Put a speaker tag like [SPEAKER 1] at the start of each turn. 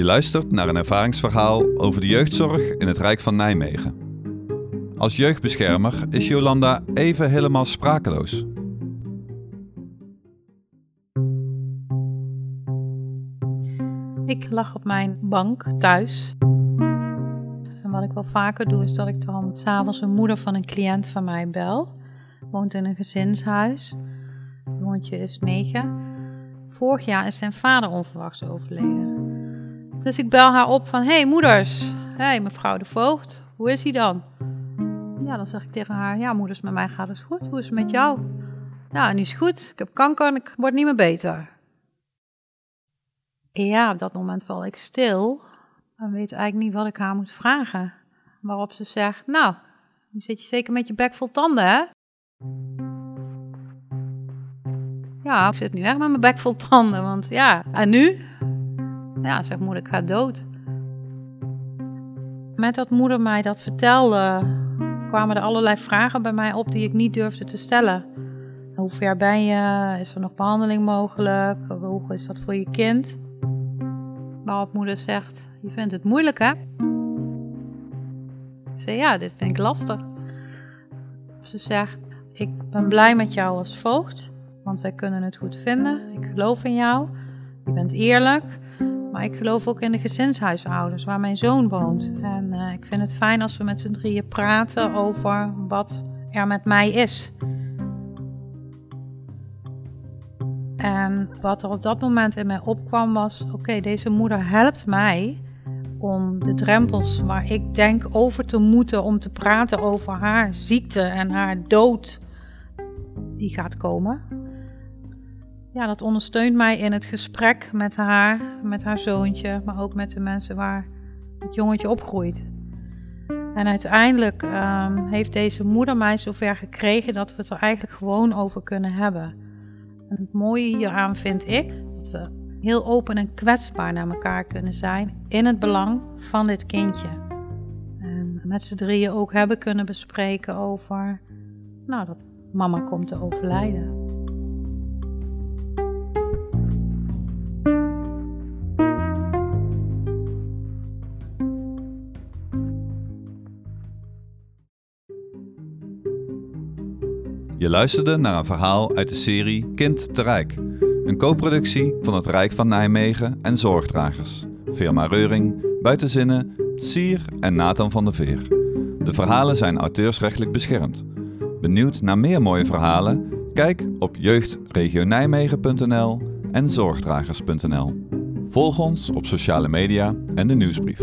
[SPEAKER 1] Je luistert naar een ervaringsverhaal over de jeugdzorg in het Rijk van Nijmegen. Als jeugdbeschermer is Jolanda even helemaal sprakeloos.
[SPEAKER 2] Ik lag op mijn bank thuis. En wat ik wel vaker doe, is dat ik dan s'avonds een moeder van een cliënt van mij bel. Woont in een gezinshuis. Het jongetje is negen. Vorig jaar is zijn vader onverwachts overleden. Dus ik bel haar op van, hey moeders, hey mevrouw de voogd, hoe is hij dan? Ja, dan zeg ik tegen haar, ja moeders, met mij gaat het goed. Hoe is het met jou? Ja, nu is goed. Ik heb kanker en ik word niet meer beter. Ja, op dat moment val ik stil en weet eigenlijk niet wat ik haar moet vragen. Waarop ze zegt, nou, nu zit je zeker met je bek vol tanden, hè? Ja, ik zit nu echt met mijn bek vol tanden, want ja, en nu? Ja, zegt moeder, ik ga dood. Met dat moeder mij dat vertelde, kwamen er allerlei vragen bij mij op die ik niet durfde te stellen. Hoe ver ben je? Is er nog behandeling mogelijk? Hoe is dat voor je kind? Waarop moeder zegt, je vindt het moeilijk hè? Ik zei, ja, dit vind ik lastig. Ze zegt, ik ben blij met jou als voogd, want wij kunnen het goed vinden. Ik geloof in jou. Je bent eerlijk. Maar ik geloof ook in de gezinshuisouders waar mijn zoon woont. En uh, ik vind het fijn als we met z'n drieën praten over wat er met mij is. En wat er op dat moment in mij opkwam was: oké, deze moeder helpt mij om de drempels waar ik denk over te moeten om te praten over haar ziekte en haar dood, die gaat komen. Ja, dat ondersteunt mij in het gesprek met haar, met haar zoontje, maar ook met de mensen waar het jongetje opgroeit. En uiteindelijk um, heeft deze moeder mij zover gekregen dat we het er eigenlijk gewoon over kunnen hebben. En het mooie hieraan vind ik dat we heel open en kwetsbaar naar elkaar kunnen zijn in het belang van dit kindje. En met z'n drieën ook hebben kunnen bespreken over nou, dat mama komt te overlijden.
[SPEAKER 1] Je luisterde naar een verhaal uit de serie Kind te Rijk. Een co-productie van het Rijk van Nijmegen en Zorgdragers. Firma Reuring, Buitenzinnen, Sier en Nathan van der Veer. De verhalen zijn auteursrechtelijk beschermd. Benieuwd naar meer mooie verhalen? Kijk op jeugdregionijmegen.nl en zorgdragers.nl. Volg ons op sociale media en de nieuwsbrief.